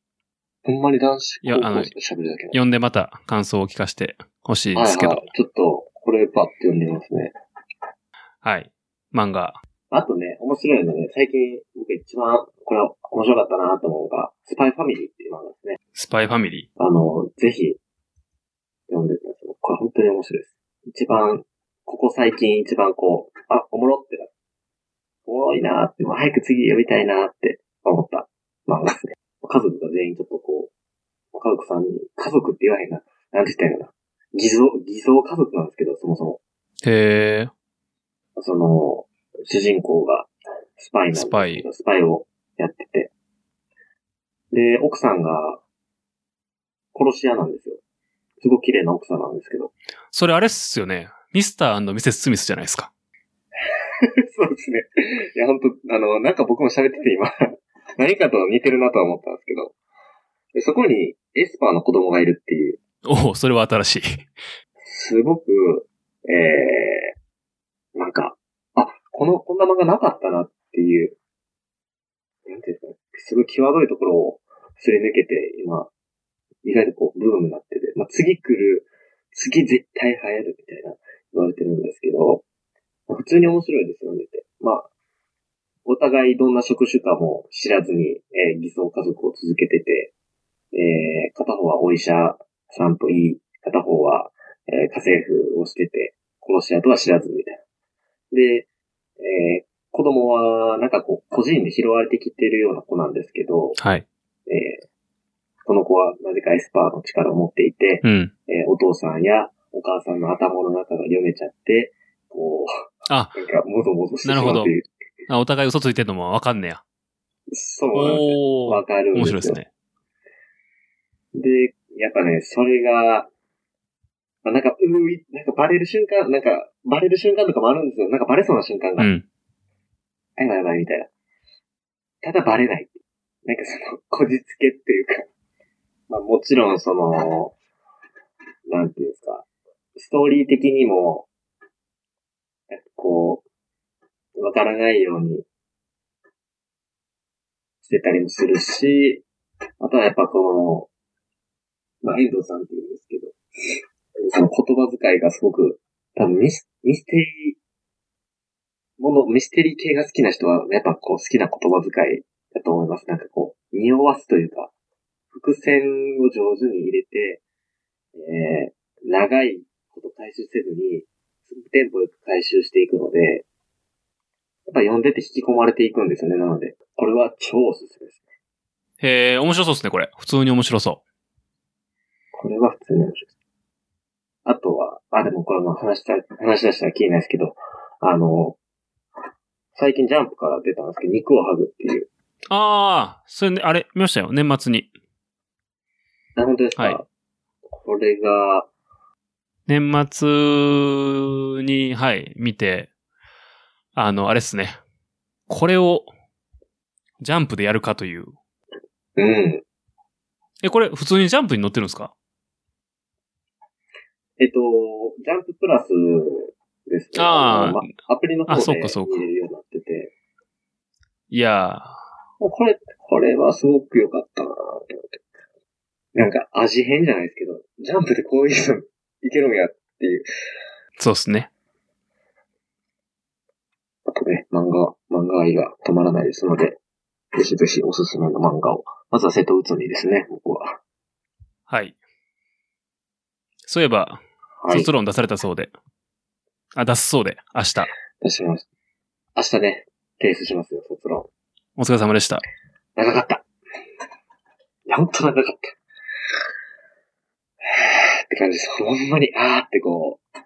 ほんまに男子高校生喋るだけ読んでまた感想を聞かせてほしいですけど。はいい、ははい。ちょっと、これパッて読んでみますね。漫画。あとね、面白いのね、最近僕一番、これは面白かったなと思うのが、スパイファミリーっていう漫画ですね。スパイファミリー。あの、ぜひ、読んでください。これ本当に面白いです。一番、ここ最近一番こう、あ、おもろってな、おもろいなって、もう早く次読みたいなって思った漫画ですね。家族が全員ちょっとこう、家族さんに、家族って言わへんな。なんて言ったらいいのかな。偽造、偽造家族なんですけど、そもそも。へえ。その、主人公がスパイなんですスパイけど、スパイをやってて。で、奥さんが殺し屋なんですよ。すごく綺麗な奥さんなんですけど。それあれっすよね。ミスターミセス・スミスじゃないですか。そうですね。いや、本当あの、なんか僕も喋ってて今、何かと似てるなとは思ったんですけど。でそこにエスパーの子供がいるっていう、おお、それは新しい。すごく、えー、なんか、あ、この、こんな漫画なかったなっていう、なんていうんですかね、すごい際どいところをすり抜けて、今、意外とこう、ブームになってて、まあ、次来る、次絶対流行るみたいな言われてるんですけど、まあ普通に面白いですよ、見てて。まあ、お互いどんな職種かも知らずに、えー偽装家族を続けてて、えー片方はお医者さんといい、片方は、えー家政婦をしてて、殺し屋とは知らずみたいな。で、えー子供は、なんかこう、個人で拾われてきてるような子なんですけど、はい。えーこの子はなぜかエスパーの力を持っていて、うん。えーお父さんやお母さんの頭の中が読めちゃって、こあ、う、なんか、もぞもぞしてしまうっていう。あお互い嘘ついてんのもわかんねや。そうなんですよ。わかるんですよ。面白いですね。で、やっぱね、それが、まあなんか、うーい、なんかバレる瞬間、なんか、バレる瞬間とかもあるんですよ。なんかバレそうな瞬間が。うん。やばいやばいみたいな。ただバレない。なんかその、こじつけっていうか、まあもちろんその、なんていうんですか、ストーリー的にも、こう、わからないようにしてたりもするし、あとはやっぱこの、まあ遠藤さんって言うんですけど、その言葉遣いがすごく、多分ミスミステリー、もの、ミステリー系が好きな人は、やっぱこう好きな言葉遣いだと思います。なんかこう、匂わすというか、伏線を上手に入れて、えー、長いこと回収せずに、テンポよく回収していくので、やっぱ読んでて引き込まれていくんですよね。なので、これは超おすすめです。へえ、面白そうですね、これ。普通に面白そこれは普通に面白あ、でもこれも話した、話し出したら気にないですけど、あの、最近ジャンプから出たんですけど、肉を剥ぐっていう。う。ああ、それね、あれ、見ましたよ。年末に。あ、本当ですか、はいこれが、年末に、はい、見て、あの、あれっすね。これを、ジャンプでやるかという。うん。え、これ、普通にジャンプに載ってるんですか？えっと、ジャンププラスですね。あーのまアプリの方あでそうかそうか見れるようになってて、いやもうこれ、これはすごく良かったなと思って。なんか味変じゃないですけど、ジャンプでこういうのいけるんやっていう。ー、そうっすね。あとね、漫画、漫画愛が止まらないですので、ぜひぜひおすすめの漫画を。まずは瀬戸内海ですね、僕は。はい。そういえば、はい。卒論出されたそうで。あ、出すそうで、明日。出します。明日ね、提出しますよ、卒論。お疲れ様でした。長かった。いや、ほんと長かった。って感じです。ほんまに、あーってこう、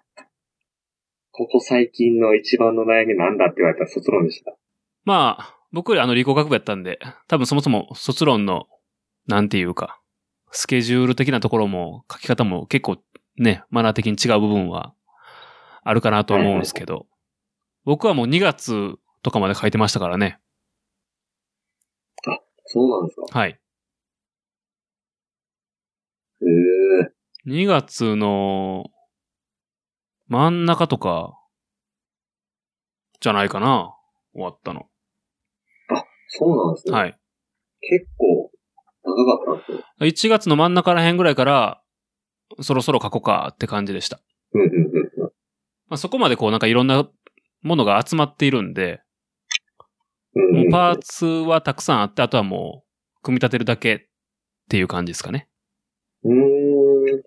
ここ最近の一番の悩みなんだって言われたら卒論でした。まあ、僕よりあの理工学部やったんで、多分そもそも卒論の、なんていうか、スケジュール的なところも書き方も結構ね、マナー的に違う部分はあるかなと思うんですけど、僕はもう2月とかまで書いてましたからね。そうなんですかはい。へえ。2月の真ん中とか、じゃないかな終わったの。そうなんそろそろ書こうかって感じでした。うんうんうんうん。まあ、そこまでこうなんかいろんなものが集まっているんで、もうパーツはたくさんあって、あとはもう、組み立てるだけっていう感じですかね。うーん。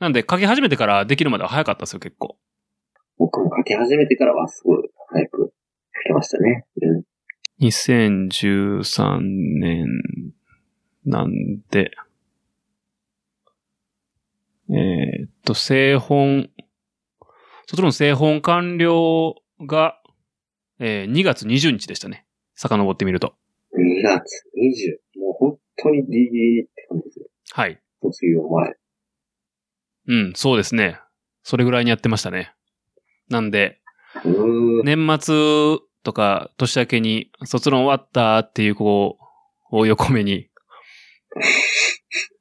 なんで書き始めてからできるまでは早かったですよ、結構。僕も書き始めてからはすごい早く書けましたね。うん。2013年なんで、えーっと、製本、卒論製本完了が、えー2月20日でしたね。遡ってみると。2月20。もう本当にギリギリって感じですよ。はい。卒業前。うん、そうですね。それぐらいにやってましたね。なんで。年末とか年明けに卒論終わったっていうこう、を横目に、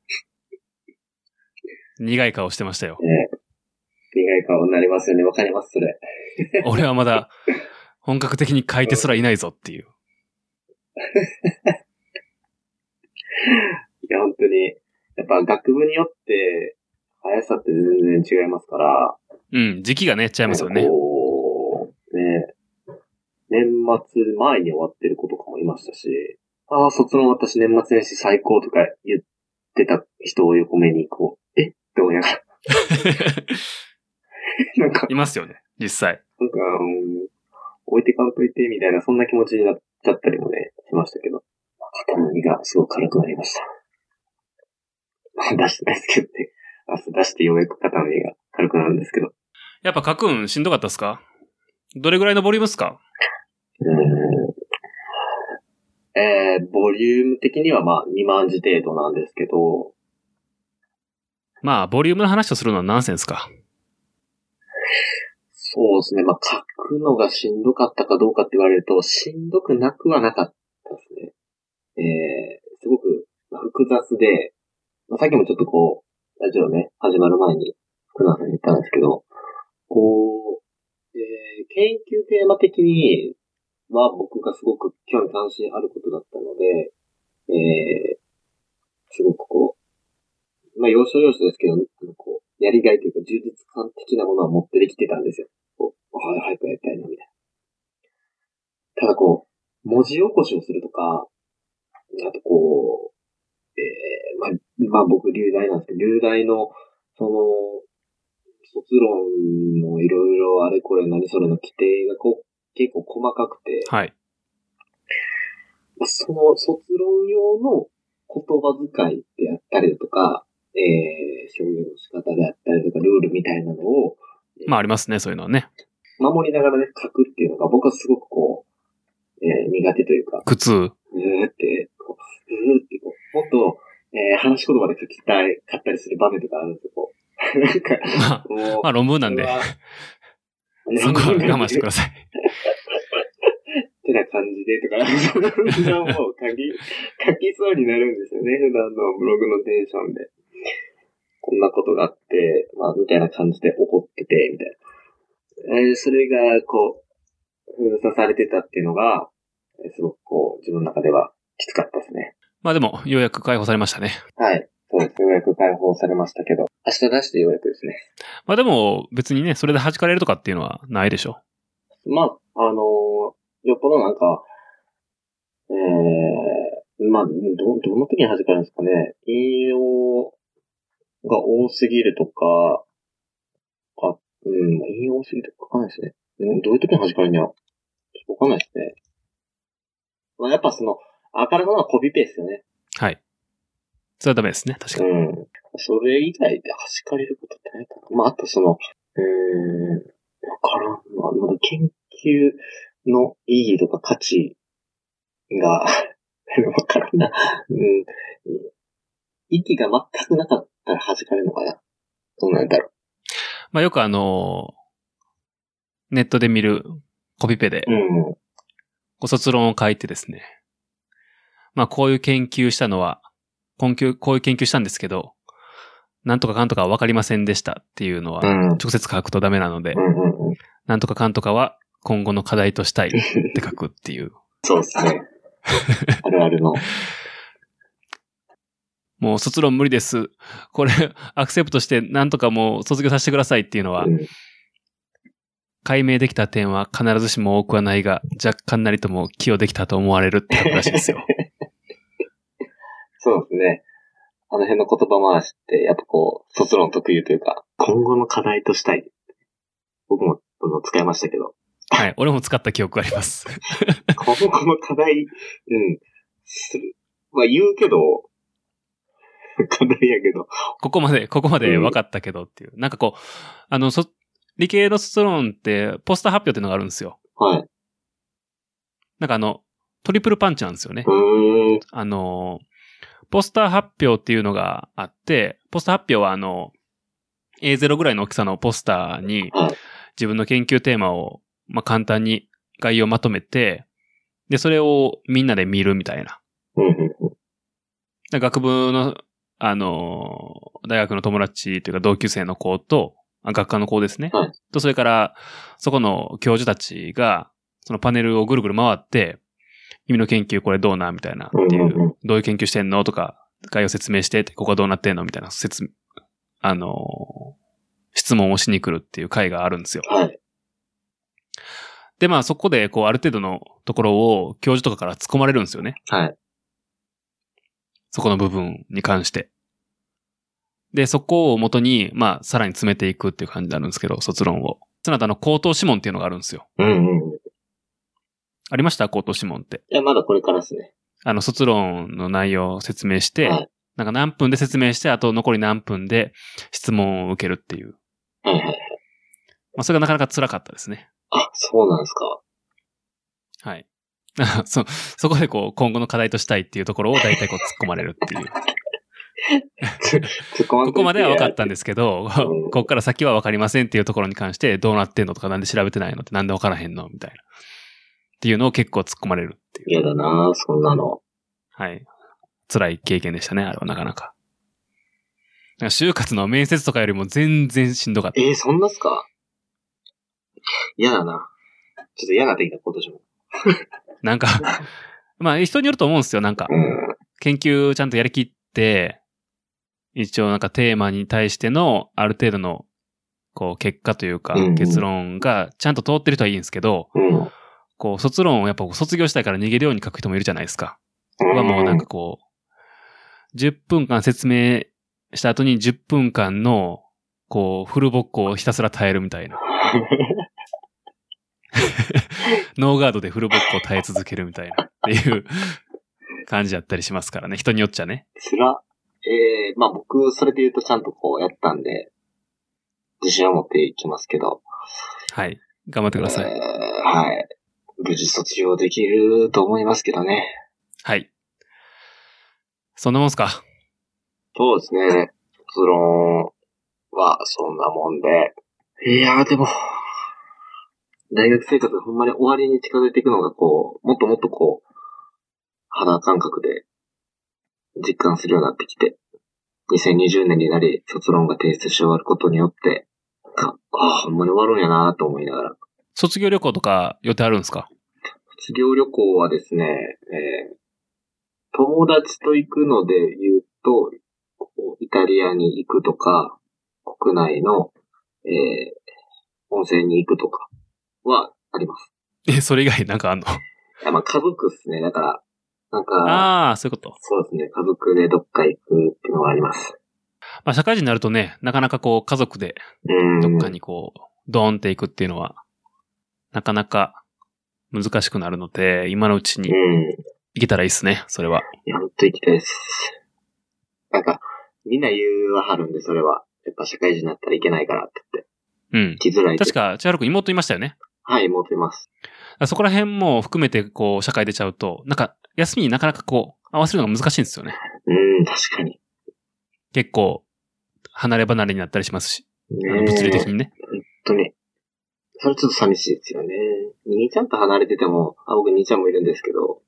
苦い顔してましたよ。ね苦い顔になりますよね。わかります、それ。俺はまだ本格的に書いてすらいないぞっていう。いや、本当に。やっぱ学部によって、速さって全然違いますから。うん、時期がね、ちゃいますよね。こう、ね年末前に終わってる子とかもいましたし、ああ、卒論私年末年始最高とか言ってた人を横目にこう、え？って思いながら。なんか、いますよね、実際。なんか、うん置いてかんといてみたいな、そんな気持ちになっちゃったりもね、しましたけど。肩の荷がすごく軽くなりました。出してないですけどね。明日出してようやく肩の荷が軽くなるんですけど。やっぱ書くんしんどかったっすか？どれぐらいのボリュームっすか？うーんえー、ボリューム的にはまあ2万字程度なんですけど、まあ、ボリュームの話をするのはナンセンスか。そうですね。まあ書くのがしんどかったかどうかって言われると、しんどくなくはなかったですね。えー、すごく複雑で、まあ、さっきもちょっとこう、ラジオね、始まる前に福永さんに言ったんですけど、こう、えー、研究テーマ的には僕がすごく興味関心あることだったので、えー、すごくこう、まあ、要所要所ですけど、こう、やりがいというか、充実感的なものは持ってできてたんですよ。こう、はい、早くやりたいな、みたいな。ただこう、文字起こしをするとか、あとこう、えー、まあ、まあ僕、流大なんですけど、流大の、その、卒論のいろいろあれこれ何それの規定がこう、結構細かくて、はい。まあその卒論用の言葉遣いであったりだとか、えー、表現の仕方であったりとか、ルールみたいなのを、まあありますね、そういうのはね。守りながらね、書くっていうのが僕はすごくこう、えー、苦手というか、苦痛。うーって、こう、うーってこう、もっと、えー、話し言葉で書きたい、買ったりする場面とかあるんですよ、こう。なんか、まあ、まあ論文なんでそこは我慢してください。ってな感じでとか、そんな もう書き、書きそうになるんですよね、普段のブログのテンションで。こんなことがあって、まあ、みたいな感じで怒ってて、みたいな。えーそれが、こう、封鎖されてたっていうのが、えーすごくこう、自分の中ではきつかったですね。まあでも、ようやく解放されましたね。はい。そうです。ようやく解放されましたけど、明日出してようやくですね。まあでも、別にね、それで弾かれるとかっていうのはないでしょ。まあ、あのーよっぽどなんか、ええまあ、ど、どの時に弾かれるんですかね。引用が多すぎるとか、あ、うん、引用多すぎるとかわかんないですね。うん、どういう時に弾かれるんや。ちょっとわかんないですね。まあ、やっぱその、あからさまなコピペですよね。はい。それはダメですね、確かに。うん。それ以外で弾かれることってないかな。まあ、あとその、うーん、わからん。まあ、まだ研究の意義とか価値が、わからんな。うん。意義が全くなかったら弾かれるのかな。どうなんだろまあよくあのネットで見るコピペでう。うん。ご卒論を書いてですね。まあこういう研究したのは、根拠、こういう研究したんですけど、なんとかかんとかはわかりませんでしたっていうのは、うん。直接書くとダメなのでう、んうんうん。なんとかかんとかは今後の課題としたいって書くっていう。そうですね。あるあるの。もう卒論無理です。これ、アクセプトしてなんとかもう卒業させてくださいっていうのはう、ん。解明できた点は必ずしも多くはないが、若干なりとも寄与できたと思われるって書くらしいですよ。そうですね。あの辺の言葉回しって、やっぱこう、卒論特有というか、今後の課題としたい。僕もあの使いましたけど、はい。俺も使った記憶があります。今後の課題、うん、する。まあ言うけど、課題やけど、ここまで、ここまで分かったけどっていう。なんかこう、あの、そ、理系の卒論って、ポスター発表っていうのがあるんですよ。はい。なんかあの、トリプルパンチなんですよねあの、ポスター発表っていうのがあって、ポスター発表はあの、A0 ぐらいの大きさのポスターにはい、自分の研究テーマを、まあ、簡単に概要をまとめて、で、それをみんなで見るみたいな。うん、うん、うん。で学部の、あの、大学の友達というか同級生の子と、あ学科の子ですね。はいと、それから、そこの教授たちが、そのパネルをぐるぐる回って、君の研究これどうな？みたいな、っていうどういう研究してんの？とか、概要説明して、ここはどうなってんの？みたいな、説、あの、質問をしに来るっていう会があるんですよ。はい。で、まあそこで、こう、ある程度のところを教授とかから突っ込まれるんですよね。はい。そこの部分に関して。で、そこを元に、まあ、さらに詰めていくっていう感じになるんですけど、卒論を。その後、あの、口頭諮問っていうのがあるんですよ。うん、うん。いありました？口頭諮問って。や、まだこれからですね。あの、卒論の内容を説明して、はいなんか何分で説明して、あと残り何分で質問を受けるっていう。はい、はい。まあ、それがなかなか辛かったですね。あ、そうなんですか。はい。そ、そこでこう、今後の課題としたいっていうところを大体こう突っ込まれるっていう。こここまでは分かったんでですけど、うんここから先は分かりませんっていうところに関して、どうなってんのとか、なんで調べてないのって、なんで分からへんのみたいな。っていうのを結構突っ込まれるっていう。嫌だなそんなの。はい。辛い経験でしたね、あれはなかなか。か就活の面接とかよりも全然しんどかった。えー、そんなっすか？嫌だな。ちょっと嫌がってきた、今年も。なんか、まあ人によると思うんですよ。なんか、うん。研究ちゃんとやりきって、一応なんかテーマに対してのある程度の、こう、結果というか結論がちゃんと通ってる人はいいんですけど、うん。こう、卒論をやっぱ卒業したいから逃げるように書く人もいるじゃないですか。はもうなんかこう、10分間説明した後に10分間の、こう、フルボッコをひたすら耐えるみたいな。ノーガードでフルボッコを耐え続けるみたいな、っていう感じだったりしますからね。人によっちゃね。つら、ええまあ僕、それで言うとちゃんとこうやったんで、自信を持っていきますけど。はい。頑張ってください。えーはい。無事卒業できると思いますけどね。はい。そんなもんすか？そうですね。卒論はそんなもんで。いやーでも、大学生活がほんまに終わりに近づいていくのがこう、もっともっとこう、肌感覚で実感するようになってきて、2020年になり卒論が提出し終わることによって、かああ、ほんまに終わるんやなと思いながら。卒業旅行とか予定あるんですか？卒業旅行はですね、えー友達と行くので言うと、イタリアに行くとか、国内の、えー温泉に行くとかはあります。え、それ以外なんかあんの？いやまあ家族っすね。だから、なんか、ああ、そういうこと。そうですね。家族でどっか行くっていうのはあります。まあ、社会人になるとね、なかなかこう、家族でうん。どっかにこう、ドーンっていくっていうのは、なかなか難しくなるので、今のうちにうん。行けたらいいっすね、それは。いや、ほんと行きたいです。なんか、みんな言うはるんで、それは。やっぱ社会人になったらいけないからって言って。うん。行きづらい。確か、千春くん妹いましたよね。はい、持ってます。そこら辺も含めて、こう、社会出ちゃうと、なんか、休みになかなかこう、合わせるのが難しいんですよね。うん、確かに。結構、離れ離れになったりしますし、物理的にね。本当に。それちょっと寂しいですよね。兄ちゃんと離れてても、あ、僕兄ちゃんもいるんですけど、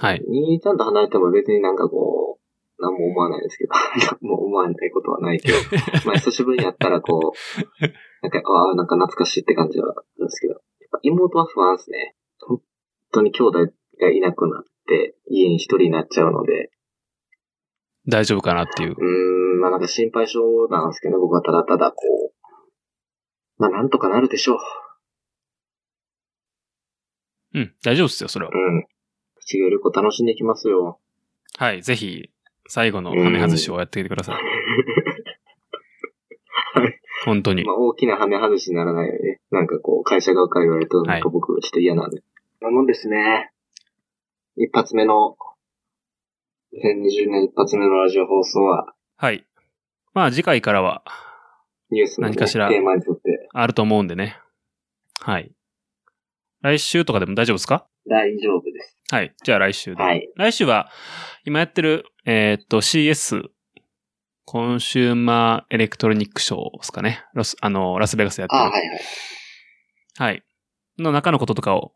はい。兄ちゃんと離れても別になんかこう、何も思わないですけど、何も思わないことはないけど、まあ久しぶりに会ったらこう、なんか、ああ、なんか懐かしいって感じはあるんですけど、妹は不安ですね。本当に兄弟がいなくなって、家に一人になっちゃうので、大丈夫かなっていう。うーん、まあなんか心配性なんですけど、僕はただただこう、まあなんとかなるでしょう。うん、大丈夫ですよ、それは。うん。卒業旅行楽しんできますよ。はい、ぜひ、最後のハメ外しをやってきてください。本当にま。あ大きなハメ外しにならないようにね。なんかこう、会社側から言われると、なんか僕ちょっと嫌なんで。なもんですね。一発目の、2020年一発目のラジオ放送は、はい。まあ次回からは、ニュースの、ね、何かしらテーマに沿ってあると思うんでね。はい。来週とかでも大丈夫ですか？大丈夫です。はい。じゃあ来週で。はい。来週は、今やってる、えーっと、CS、Consumer Electronic Show ですかね。ロス、あの、ラスベガスでやってる。あはいはい。はい。の中のこととかを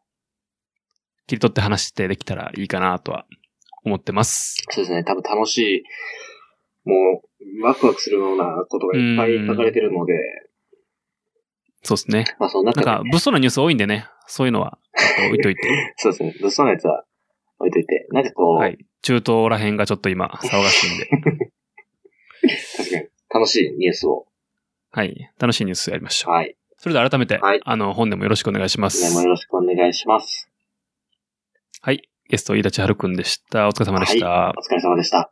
切り取って話してできたらいいかなとは思ってます。そうですね。多分楽しい、もう、ワクワクするようなことがいっぱい書かれてるので、そうですね。まあそのなんか、中でね、物騒なニュース多いんでね、そういうのは、ちょっと置いといて。そうですね。物騒なやつは置いといて、なんかこう、はい。中東ら辺がちょっと今、騒がしいんで。確かに楽しいニュースを。はい。楽しいニュースやりましょう。はい。それでは改めて、はいあの、本でもよろしくお願いしま来年もすよ。ろしくお願いします。はい。ゲスト、飯田千春くんでした。お疲れ様でした。お疲れ様でした。